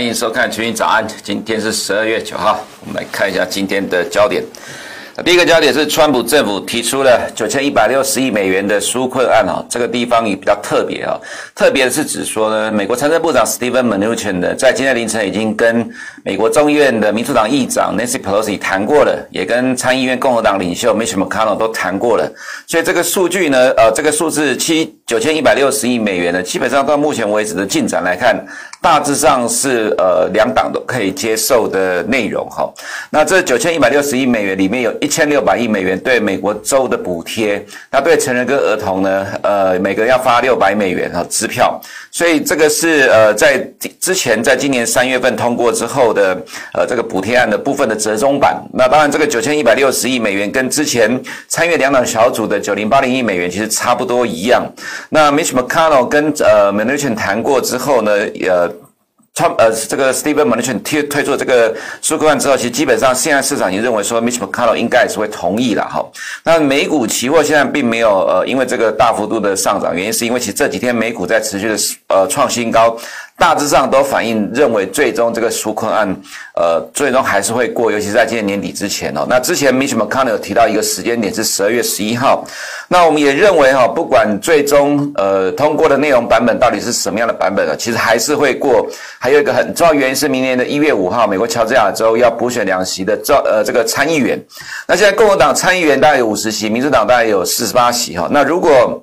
欢迎收看《群英早安》，今天是十二月九号，我们来看一下今天的焦点。第一个焦点是，川普政府提出了九千一百六十亿美元的纾困案啊，这个地方也比较特别啊。特别是指说呢，美国财政部长 Steven Mnuchin 呢，在今天凌晨已经跟美国众议院的民主党议长 Nancy Pelosi 谈过了，也跟参议院共和党领袖 Mitch McConnell 都谈过了。所以这个数据呢，呃，这个数字七九千一百六十亿美元呢，基本上到目前为止的进展来看，大致上是呃两党都可以接受的内容哈。那这九千一百六十亿美元里面有一千六百亿美元对美国州的补贴，那对成人跟儿童呢，呃，每个人要发六百美元哈支票，所以这个是呃在之前在今年三月份通过之后的呃这个补贴案的部分的折中版。那当然这个九千一百六十亿美元跟之前参与两党小组的九零八零亿美元其实差不多一样。那 Mitch McConnell 跟呃 Mnuchin 谈过之后呢，呃。他呃，这个 Steven Mnuchin 推推出这个纾困案之后，其实基本上现在市场已经认为说，Mitch McConnell 应该也是会同意了哈。那美股期货现在并没有呃，因为这个大幅度的上涨，原因是因为其实这几天美股在持续的呃创新高。大致上都反映认为，最终这个纾困案，呃，最终还是会过，尤其是在今年年底之前哦。那之前 Mitch McConnell 有提到一个时间点是十二月十一号，那我们也认为哈，不管最终呃通过的内容版本到底是什么样的版本啊，其实还是会过。还有一个很重要原因是，明年的一月五号，美国乔治亚州要补选两席的众呃这个参议员。那现在共和党参议员大概有五十席，民主党大概有四十八席哈。那如果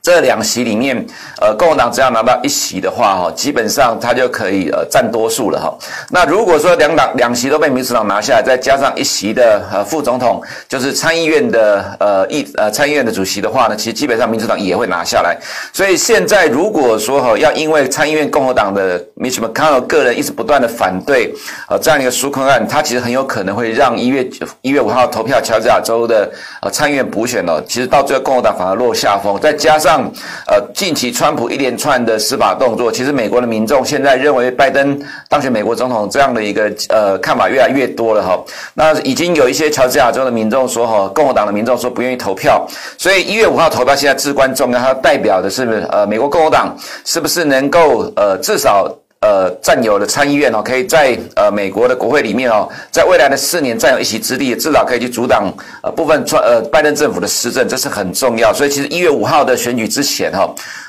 这两席里面，呃，共和党只要拿到一席的话，哈，基本上他就可以呃占多数了哈。那如果说两党两席都被民主党拿下来，再加上一席的呃副总统，就是参议院的呃议呃参议院的主席的话呢，其实基本上民主党也会拿下来。所以现在如果说哈要因为参议院共和党的 Mitch McConnell 个人一直不断的反对呃这样一个纾困案，他其实很有可能会让一月一月五号投票乔治亚州的呃参议院补选哦，其实到最后共和党反而落下风，再加上。呃，近期川普一连串的司法动作，其实美国的民众现在认为拜登当选美国总统这样的一个呃看法越来越多了哈。那已经有一些乔治亚州的民众说哈，共和党的民众说不愿意投票，所以一月五号投票现在至关重要，它代表的是呃美国共和党是不是能够呃至少。呃，占有的参议院哦，可以在呃美国的国会里面哦，在未来的四年占有一席之地，至少可以去阻挡呃部分川呃拜登政府的施政，这是很重要。所以其实一月五号的选举之前哈。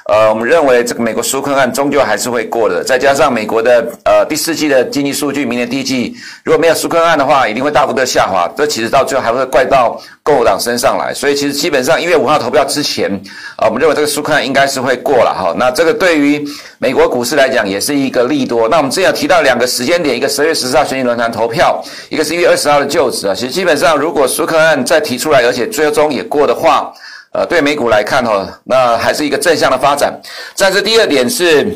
呃，我们认为这个美国纾困案终究还是会过的。再加上美国的呃第四季的经济数据，明年第一季如果没有纾困案的话，一定会大幅的下滑。这其实到最后还会怪到共和党身上来。所以其实基本上一月五号投票之前，啊、我们认为这个纾困案应该是会过了哈。那这个对于美国股市来讲也是一个利多。那我们之前提到两个时间点，一个十月十四号选举论坛投票，一个是一月二十号的就职啊。其实基本上如果纾困案再提出来，而且最终也过的话，呃，对美股来看哈，那还是一个正向的发展。但是第二点是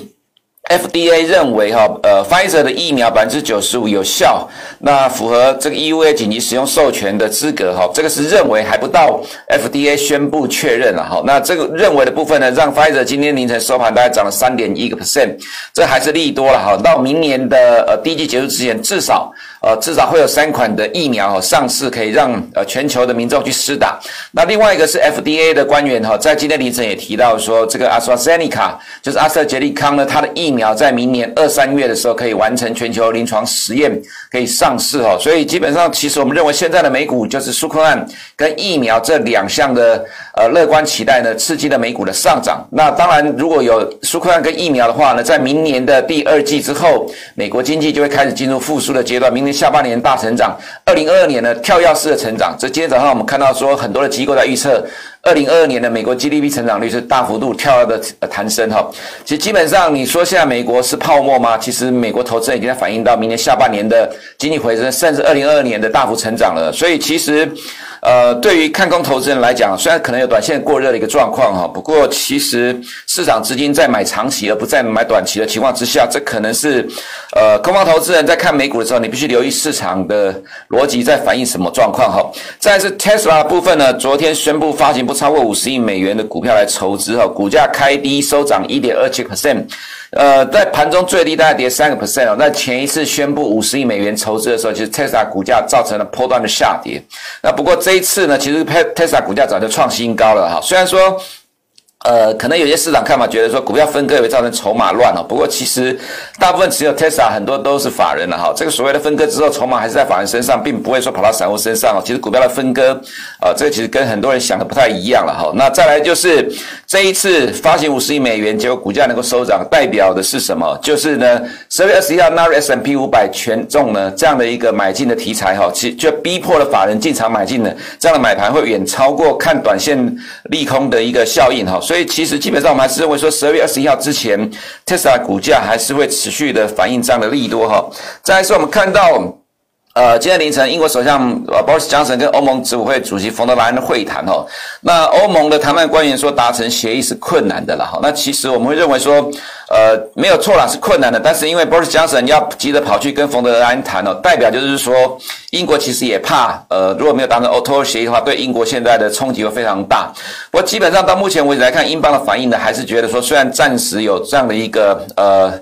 ，FDA 认为哈，呃，Pfizer 的疫苗百分之九十五有效，那符合这个 EUA 紧急使用授权的资格哈。这个是认为还不到 FDA 宣布确认了哈。那这个认为的部分呢，让 Pfizer 今天凌晨收盘大概涨了三点一个 percent，这还是利多了哈。到明年的呃第一季结束之前，至少。呃，至少会有三款的疫苗哈上市，可以让呃全球的民众去施打。那另外一个是 FDA 的官员哈，在今天凌晨也提到说，这个 AstraZeneca 就是阿斯特捷利康呢，它的疫苗在明年二三月的时候可以完成全球临床实验，可以上市哈。所以基本上，其实我们认为现在的美股就是纾困案跟疫苗这两项的呃乐观期待呢，刺激了美股的上涨。那当然，如果有纾困案跟疫苗的话呢，在明年的第二季之后，美国经济就会开始进入复苏的阶段。明年。下半年大成长，二零二二年呢跳跃式的成长。这今天早上我们看到说，很多的机构在预测，二零二二年的美国 GDP 成长率是大幅度跳跃的弹升哈。其实基本上你说现在美国是泡沫吗？其实美国投资人已经在反映到明年下半年的经济回升，甚至二零二二年的大幅成长了。所以其实。呃，对于看空投资人来讲，虽然可能有短线过热的一个状况哈，不过其实市场资金在买长期而不在买短期的情况之下，这可能是呃空方投资人在看美股的时候，你必须留意市场的逻辑在反映什么状况哈。再是 Tesla 的部分呢，昨天宣布发行不超过五十亿美元的股票来筹资哈，股价开低收涨一点二七 percent。呃，在盘中最低大概跌三个 percent 哦。那前一次宣布五十亿美元筹资的时候，其实 Tesla 股价造成了波段的下跌。那不过这一次呢，其实 Tesla 股价早就创新高了哈。虽然说。呃，可能有些市场看法觉得说股票分割也会造成筹码乱哦。不过其实大部分持有 Tesla 很多都是法人了哈。这个所谓的分割之后，筹码还是在法人身上，并不会说跑到散户身上哦。其实股票的分割，呃，这个其实跟很多人想的不太一样了哈。那再来就是这一次发行五十亿美元，结果股价能够收涨，代表的是什么？就是呢，十二月二十一号纳入 S&P 五百权重呢这样的一个买进的题材哈，其就逼迫了法人进场买进的这样的买盘会远超过看短线利空的一个效应哈。所所以其实基本上我们还是认为说，十二月二十一号之前特斯拉股价还是会持续的反映这样的利多哈。再来是我们看到。呃，今天凌晨，英国首相呃鲍里斯·强森跟欧盟执委会主席冯德莱恩会谈哦，那欧盟的谈判官员说达成协议是困难的了哈。那其实我们会认为说，呃，没有错啦，是困难的。但是因为鲍里斯·强森要急着跑去跟冯德莱恩谈哦，代表就是说，英国其实也怕，呃，如果没有达成 auto 协议的话，对英国现在的冲击会非常大。不过基本上到目前为止来看，英镑的反应呢，还是觉得说，虽然暂时有这样的一个呃。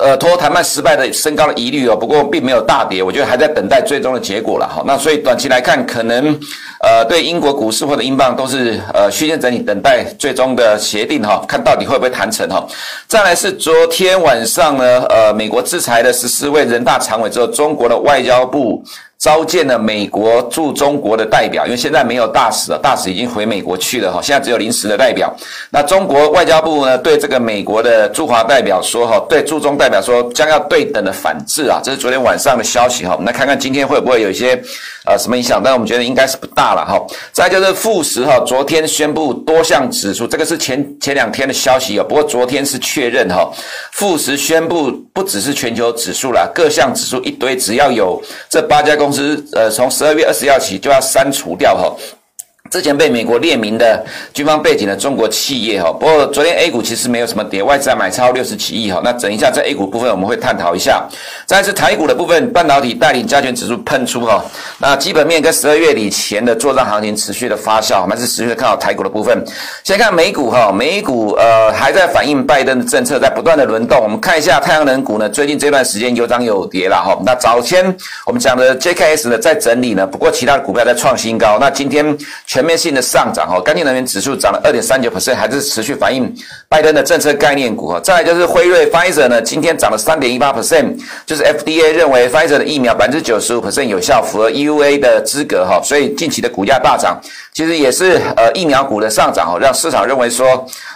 呃，脱欧谈判失败的升高的疑虑哦，不过并没有大跌，我觉得还在等待最终的结果了哈。那所以短期来看，可能呃对英国股市或者英镑都是呃区间整理，等待最终的协定哈，看到底会不会谈成哈。再来是昨天晚上呢，呃，美国制裁的十四位人大常委之后，中国的外交部。召见了美国驻中国的代表，因为现在没有大使了，大使已经回美国去了哈，现在只有临时的代表。那中国外交部呢，对这个美国的驻华代表说哈，对驻中代表说将要对等的反制啊，这是昨天晚上的消息哈。我们来看看今天会不会有一些呃什么影响，但我们觉得应该是不大了哈。再就是富时哈，昨天宣布多项指数，这个是前前两天的消息啊，不过昨天是确认哈，富时宣布不只是全球指数啦，各项指数一堆，只要有这八家公。公司呃，从十二月二十号起就要删除掉哈。之前被美国列名的军方背景的中国企业哈，不过昨天 A 股其实没有什么跌，外资买超六十几亿哈。那整一下在 A 股部分我们会探讨一下。再是台股的部分，半导体带领加权指数喷出哈。那基本面跟十二月底前的作帐行情持续的发酵，我们是持续的看好台股的部分。先看美股哈，美股呃还在反映拜登的政策在不断的轮动。我们看一下太阳能股呢，最近这段时间有涨有跌了哈。那早前我们讲的 JKS 呢在整理呢，不过其他的股票在创新高。那今天。全面性的上涨哈，干净能源指数涨了二点三九 percent，还是持续反映拜登的政策概念股哈。再来就是辉瑞 Pfizer 呢，今天涨了三点一八 percent，就是 FDA 认为 Pfizer 的疫苗百分之九十五 percent 有效，符合 EUA 的资格哈，所以近期的股价大涨，其实也是呃疫苗股的上涨哈，让市场认为说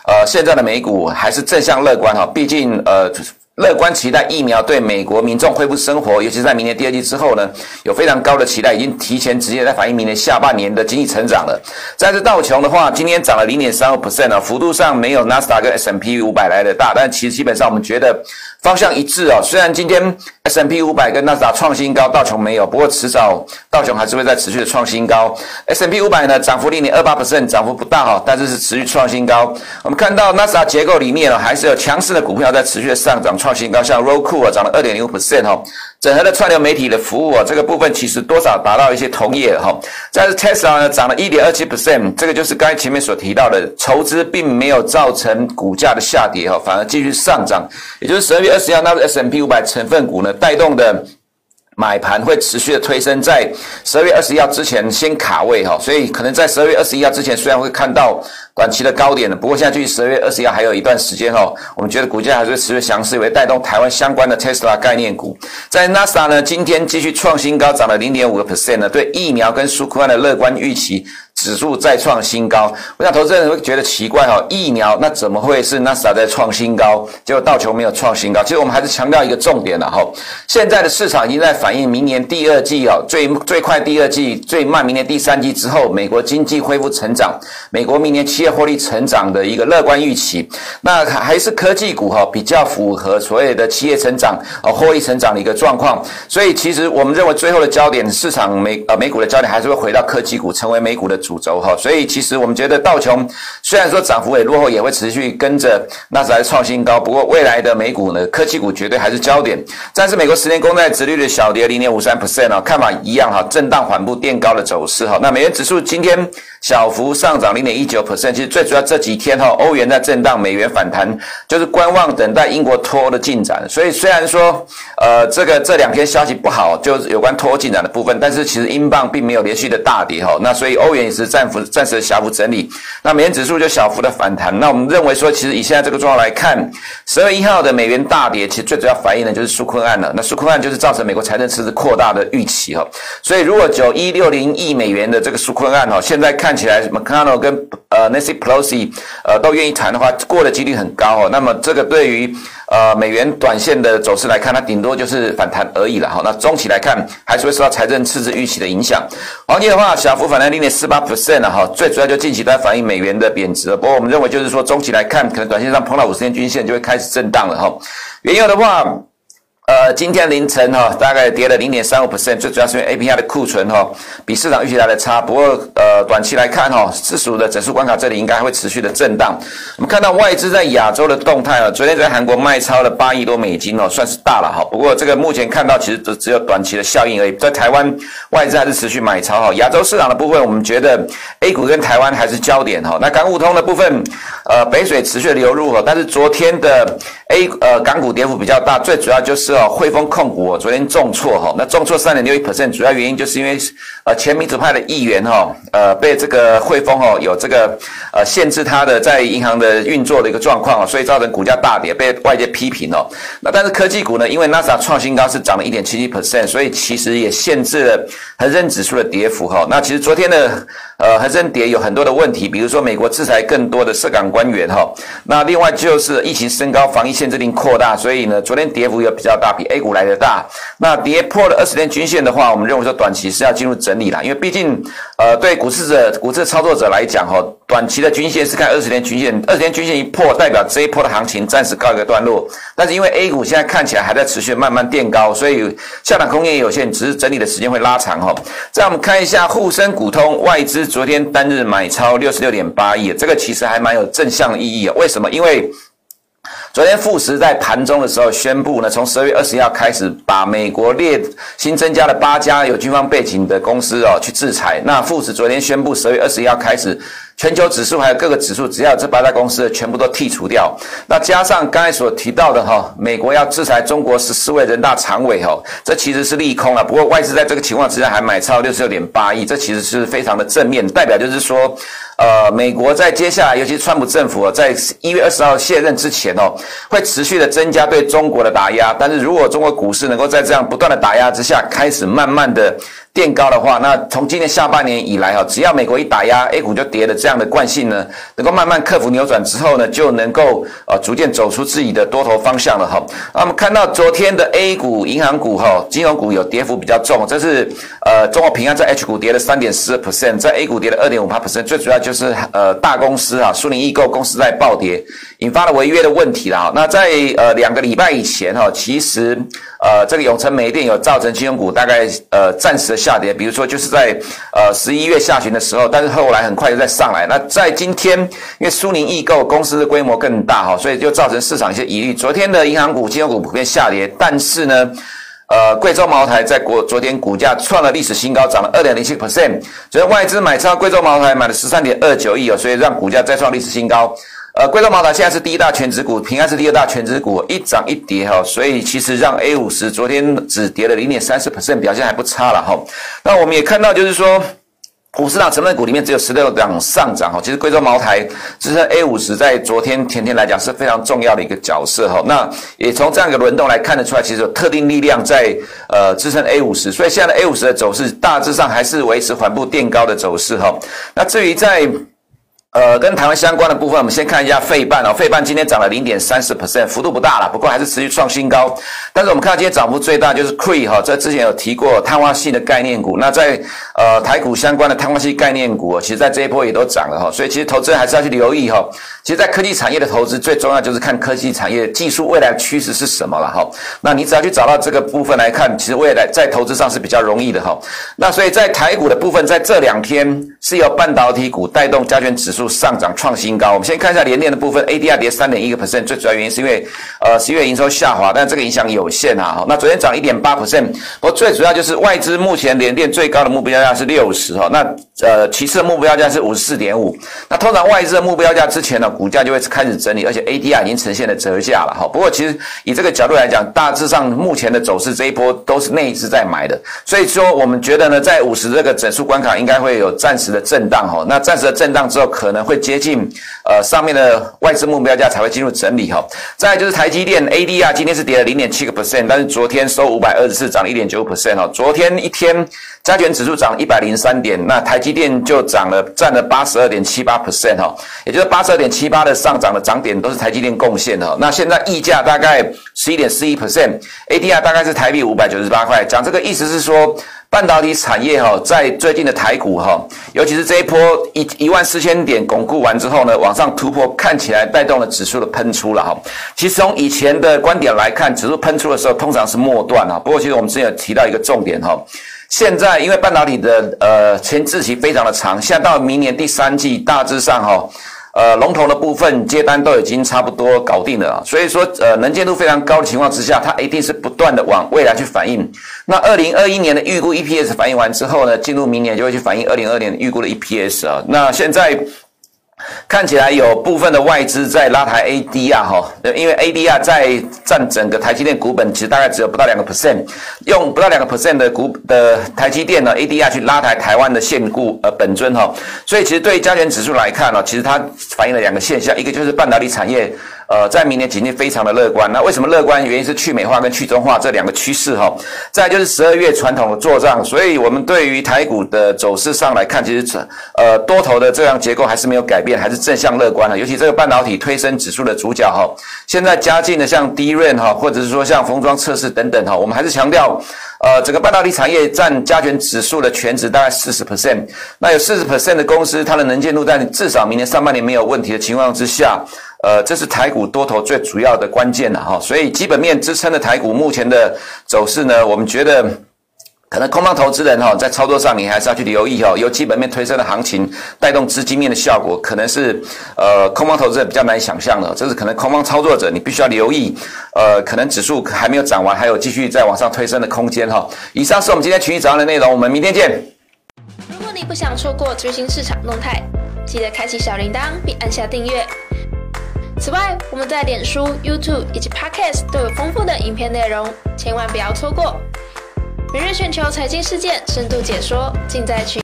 呃现在的美股还是正向乐观哈，毕竟呃。乐观期待疫苗对美国民众恢复生活，尤其是在明年第二季之后呢，有非常高的期待，已经提前直接在反映明年下半年的经济成长了。再是道琼的话，今天涨了零点三五 percent 啊，幅度上没有纳斯达克跟 S&P 五百来的大，但其实基本上我们觉得。方向一致哦，虽然今天 S&P 五百跟纳斯达创新高，道琼没有，不过迟早道琼还是会在持续的创新高。S&P 五百呢，涨幅零点二八 percent，涨幅不大哈，但是是持续创新高。我们看到纳斯达结构里面呢，还是有强势的股票在持续的上涨创新高，像 Roku 啊，涨了二点零五 percent 哈。整合的串流媒体的服务啊，这个部分其实多少达到一些同业哈。在 Tesla 呢，涨了一点二七 percent，这个就是刚才前面所提到的，筹资并没有造成股价的下跌哈，反而继续上涨。也就是十二月二十一号，那 S&P 五百成分股呢带动的。买盘会持续的推升，在十二月二十一号之前先卡位哈，所以可能在十二月二十一号之前，虽然会看到短期的高点的，不过现在距十二月二十一号还有一段时间哈，我们觉得股价还是会持续强势，为带动台湾相关的 Tesla 概念股。在 NASA 呢，今天继续创新高，涨了零点五个 percent 呢，对疫苗跟纾困的乐观预期。指数再创新高，我想投资人会觉得奇怪哈，疫苗那怎么会是纳斯达在创新高，结果道琼没有创新高？其实我们还是强调一个重点了哈，现在的市场已经在反映明年第二季哦，最最快第二季，最慢明年第三季之后，美国经济恢复成长，美国明年企业获利成长的一个乐观预期。那还是科技股哈比较符合所谓的企业成长啊获利成长的一个状况，所以其实我们认为最后的焦点，市场美呃美股的焦点还是会回到科技股，成为美股的。主轴哈，所以其实我们觉得道琼虽然说涨幅也落后，也会持续跟着纳斯达克创新高。不过未来的美股呢，科技股绝对还是焦点。但是美国十年公债殖率的小跌零点五三 percent 啊，看法一样哈，震荡缓步垫高的走势哈。那美元指数今天小幅上涨零点一九 percent，其实最主要这几天哈，欧元在震荡，美元反弹，就是观望等待英国脱欧的进展。所以虽然说呃这个这两天消息不好，就是有关脱欧进展的部分，但是其实英镑并没有连续的大跌哈。那所以欧元也是。持暂幅暂时的小幅整理。那美元指数就小幅的反弹。那我们认为说，其实以现在这个状况来看，十二月一号的美元大跌，其实最主要反映的就是纾困案了。那纾困案就是造成美国财政赤字扩大的预期哈。所以如果九一六零亿美元的这个纾困案哈，现在看起来 McConnell 跟呃 Nancy Pelosi 呃都愿意谈的话，过的几率很高哦。那么这个对于呃，美元短线的走势来看，它顶多就是反弹而已了哈。那中期来看，还是会受到财政赤字预期的影响。黄金的话，小幅反弹零点四八 percent 哈。最主要就近期在反映美元的贬值。不过我们认为就是说，中期来看，可能短线上碰到五十天均线就会开始震荡了哈。原油的话。呃，今天凌晨哈、哦，大概跌了零点三五 percent，最主要是因为 API 的库存哈、哦，比市场预期来的差。不过呃，短期来看哈、哦，四十五的整数关卡这里应该会持续的震荡。我们看到外资在亚洲的动态啊，昨天在韩国卖超了八亿多美金哦，算是大了哈。不过这个目前看到其实只只有短期的效应而已。在台湾外资还是持续买超哈。亚洲市场的部分，我们觉得 A 股跟台湾还是焦点哈。那港股通的部分，呃，北水持续流入哈，但是昨天的 A 呃港股跌幅比较大，最主要就是。汇丰控股昨天重挫哈，那重挫三点六一 percent，主要原因就是因为呃前民主派的议员哈，呃被这个汇丰哦有这个呃限制他的在银行的运作的一个状况，所以造成股价大跌，被外界批评哦。那但是科技股呢，因为纳斯达克创新高是涨了一点七七 percent，所以其实也限制了恒生指数的跌幅哈。那其实昨天的呃恒生跌有很多的问题，比如说美国制裁更多的涉港官员哈，那另外就是疫情升高，防疫限制令扩大，所以呢昨天跌幅也比较大。比 A 股来的大，那跌破了二十天均线的话，我们认为说短期是要进入整理了，因为毕竟，呃，对股市者、股市操作者来讲，哈，短期的均线是看二十天均线，二十天均线一破，代表这一波的行情暂时告一个段落。但是因为 A 股现在看起来还在持续慢慢垫高，所以下档空间也有限，只是整理的时间会拉长，哈。再我们看一下沪深股通外资昨天单日买超六十六点八亿，这个其实还蛮有正向意义啊。为什么？因为昨天富时在盘中的时候宣布呢，从十二月二十一号开始，把美国列新增加了八家有军方背景的公司哦去制裁。那富时昨天宣布，十二月二十一号开始，全球指数还有各个指数，只要这八家公司全部都剔除掉。那加上刚才所提到的哈，美国要制裁中国十四位人大常委哈，这其实是利空了。不过外资在这个情况之下还买超六十六点八亿，这其实是非常的正面，代表就是说。呃，美国在接下来，尤其川普政府在一月二十号卸任之前哦，会持续的增加对中国的打压。但是如果中国股市能够在这样不断的打压之下，开始慢慢的。垫高的话，那从今年下半年以来哈，只要美国一打压，A 股就跌的这样的惯性呢，能够慢慢克服扭转之后呢，就能够呃逐渐走出自己的多头方向了哈。那我们看到昨天的 A 股银行股哈，金融股有跌幅比较重，这是呃中国平安在 H 股跌了三点四 percent，在 A 股跌了二点五八 percent，最主要就是呃大公司啊，苏宁易购公司在暴跌，引发了违约的问题了。那在呃两个礼拜以前哈，其实。呃，这个永成煤电有造成金融股大概呃暂时的下跌，比如说就是在呃十一月下旬的时候，但是后来很快又再上来。那在今天，因为苏宁易购公司的规模更大哈，所以就造成市场一些疑虑。昨天的银行股、金融股普遍下跌，但是呢，呃，贵州茅台在国昨天股价创了历史新高，涨了二点零七 percent。昨天外资买超贵州茅台买了十三点二九亿哦，所以让股价再创历史新高。呃，贵州茅台现在是第一大全值股，平安是第二大全值股，一涨一跌哈，所以其实让 A 五十昨天只跌了零点三四 percent，表现还不差了哈。那我们也看到，就是说，五十档成分股里面只有十六档上涨哈。其实贵州茅台支撑 A 五十在昨天前天来讲是非常重要的一个角色哈。那也从这样一个轮动来看得出来，其实有特定力量在呃支撑 A 五十，所以现在的 A 五十的走势大致上还是维持缓步垫高的走势哈。那至于在呃，跟台湾相关的部分，我们先看一下费半哦。费半今天涨了零点三四 percent，幅度不大了，不过还是持续创新高。但是我们看到今天涨幅最大就是 Cree 哈，这之前有提过碳化系的概念股。那在呃台股相关的碳化系概念股，其实在这一波也都涨了哈。所以其实投资人还是要去留意哈。其实，在科技产业的投资最重要就是看科技产业技术未来趋势是什么了哈。那你只要去找到这个部分来看，其实未来在投资上是比较容易的哈。那所以在台股的部分，在这两天是由半导体股带动加权指数。数上涨创新高。我们先看一下联电的部分，ADR 跌三点一个 percent，最主要原因是因为呃十月营收下滑，但这个影响有限啊。那昨天涨一点八 percent，不过最主要就是外资目前联电最高的目标价是六十哈，那呃其次的目标价是五十四点五。那通常外资的目标价之前呢，股价就会开始整理，而且 ADR 已经呈现了折价了哈。不过其实以这个角度来讲，大致上目前的走势这一波都是内资在买的，所以说我们觉得呢，在五十这个整数关卡应该会有暂时的震荡哈。那暂时的震荡之后，可可能会接近呃上面的外资目标价才会进入整理哈。再就是台积电 ADR 今天是跌了零点七个 percent，但是昨天收五百二十四，涨了一点九 percent 哈。昨天一天加权指数涨一百零三点，那台积电就涨了占了八十二点七八 percent 哈，也就是八十二点七八的上涨的涨点都是台积电贡献的。那现在溢价大概十一点四一 percent，ADR 大概是台币五百九十八块。讲这个意思是说。半导体产业哈，在最近的台股哈，尤其是这一波一一万四千点巩固完之后呢，往上突破，看起来带动了指数的喷出了哈。其实从以前的观点来看，指数喷出的时候通常是末段啊。不过其实我们之前有提到一个重点哈，现在因为半导体的呃前置期非常的长，现在到明年第三季大致上哈。呃，龙头的部分接单都已经差不多搞定了，所以说呃能见度非常高的情况之下，它一定是不断的往未来去反映。那二零二一年的预估 EPS 反映完之后呢，进入明年就会去反映二零二二年预估的 EPS 啊。那现在。看起来有部分的外资在拉抬 ADR 哈，因为 ADR 在占整个台积电股本，其实大概只有不到两个 percent，用不到两个 percent 的股的台积电呢 ADR 去拉抬台湾的现股呃本尊哈，所以其实对于加权指数来看呢，其实它反映了两个现象，一个就是半导体产业。呃，在明年景气非常的乐观。那为什么乐观？原因是去美化跟去中化这两个趋势哈。再就是十二月传统的做账，所以我们对于台股的走势上来看，其实呃多头的这样结构还是没有改变，还是正向乐观的。尤其这个半导体推升指数的主角哈，现在加进的像 DRAM 哈，或者是说像封装测试等等哈，我们还是强调，呃，整个半导体产业占加权指数的全值大概四十 percent。那有四十 percent 的公司，它的能见度在至少明年上半年没有问题的情况之下。呃，这是台股多头最主要的关键了哈，所以基本面支撑的台股目前的走势呢，我们觉得可能空方投资人哈，在操作上你还是要去留意哈，由基本面推升的行情带动资金面的效果，可能是呃空方投资人比较难以想象的，这是可能空方操作者你必须要留意，呃，可能指数还没有涨完，还有继续再往上推升的空间哈。以上是我们今天群益早上的内容，我们明天见。如果你不想错过最新市场动态，记得开启小铃铛并按下订阅。此外，我们在脸书、YouTube 以及 Podcast 都有丰富的影片内容，千万不要错过。每日全球财经事件深度解说，尽在群。